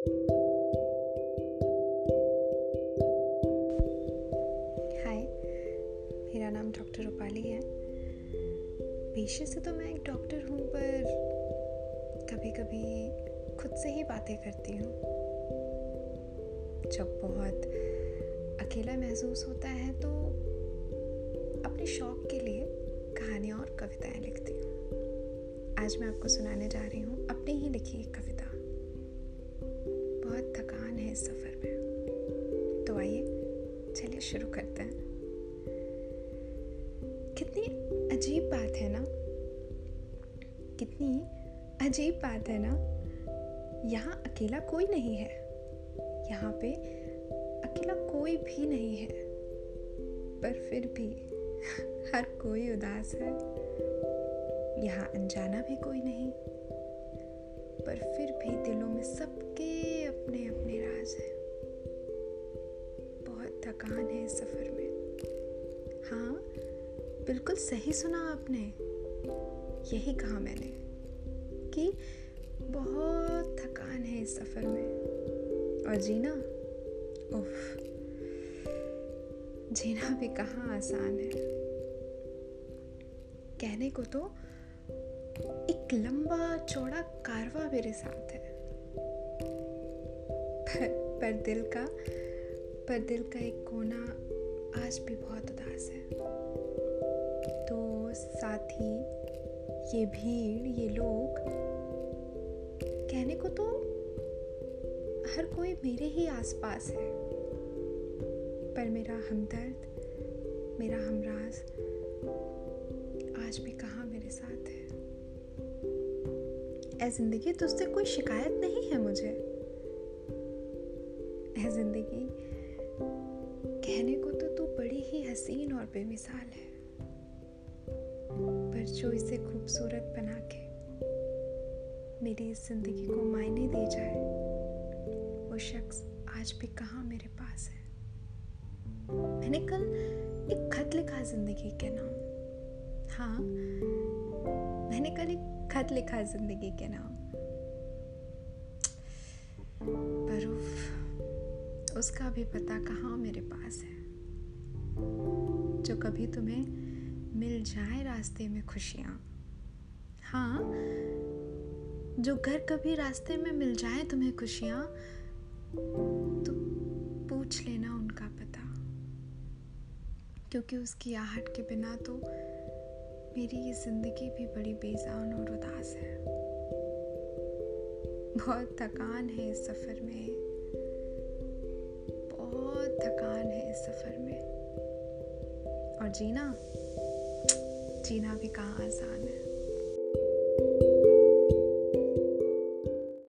हाय मेरा नाम डॉक्टर रूपाली है। पेशे से तो मैं एक डॉक्टर हूँ, पर कभी कभी खुद से ही बातें करती हूँ। जब बहुत अकेला महसूस होता है तो अपने शौक के लिए कहानियाँ और कविताएँ लिखती हूँ। आज मैं आपको सुनाने जा रही हूँ, अपनी ही लिखी एक कविता। चलिए शुरू करते हैं। कितनी अजीब बात है ना? कितनी अजीब बात है ना? यहाँ अकेला कोई नहीं है। यहाँ पे अकेला कोई भी नहीं है। पर फिर भी हर कोई उदास है। यहाँ अनजाना भी कोई नहीं। पर फिर भी दिलों में सबके हाँ बिल्कुल सही सुना आपने। यही कहा मैंने कि बहुत थकान है इस सफ़र में। और जीना उफ जीना भी कहाँ आसान है। कहने को तो एक लंबा चौड़ा कारवा मेरे साथ है। पर, पर दिल का पर दिल का एक कोना आज भी बहुत उदास है। तो साथी ये भीड़, ये लोग, कहने को तो हर कोई मेरे ही आसपास है। पर मेरा हमदर्द, मेरा हमराज आज भी कहाँ मेरे साथ है? ए ज़िंदगी तुझसे कोई शिकायत नहीं है मुझे। ए ज़िंदगी कहने को तो तू बड़ी ही हसीन और बेमिसाल है। पर जो इसे खूबसूरत बना के मेरी इस ज़िंदगी को मायने दे जाए वो शख्स आज भी कहाँ मेरे पास है? मैंने कल एक खत लिखा ज़िंदगी के नाम हाँ मैंने कल एक खत लिखा ज़िंदगी के नाम पर उफ, उसका भी पता कहाँ मेरे पास है। जो कभी तुम्हें मिल जाए रास्ते में खुशियाँ। हाँ जो घर कभी रास्ते में मिल जाए तुम्हें खुशियाँ तो पूछ लेना उनका पता। क्योंकि उसकी आहट के बिना तो मेरी ये ज़िंदगी भी बड़ी बेजान और उदास है। बहुत थकान है इस सफ़र में। थकान है इस सफ़र में। और जीना? जीना भी कहाँ आसान है।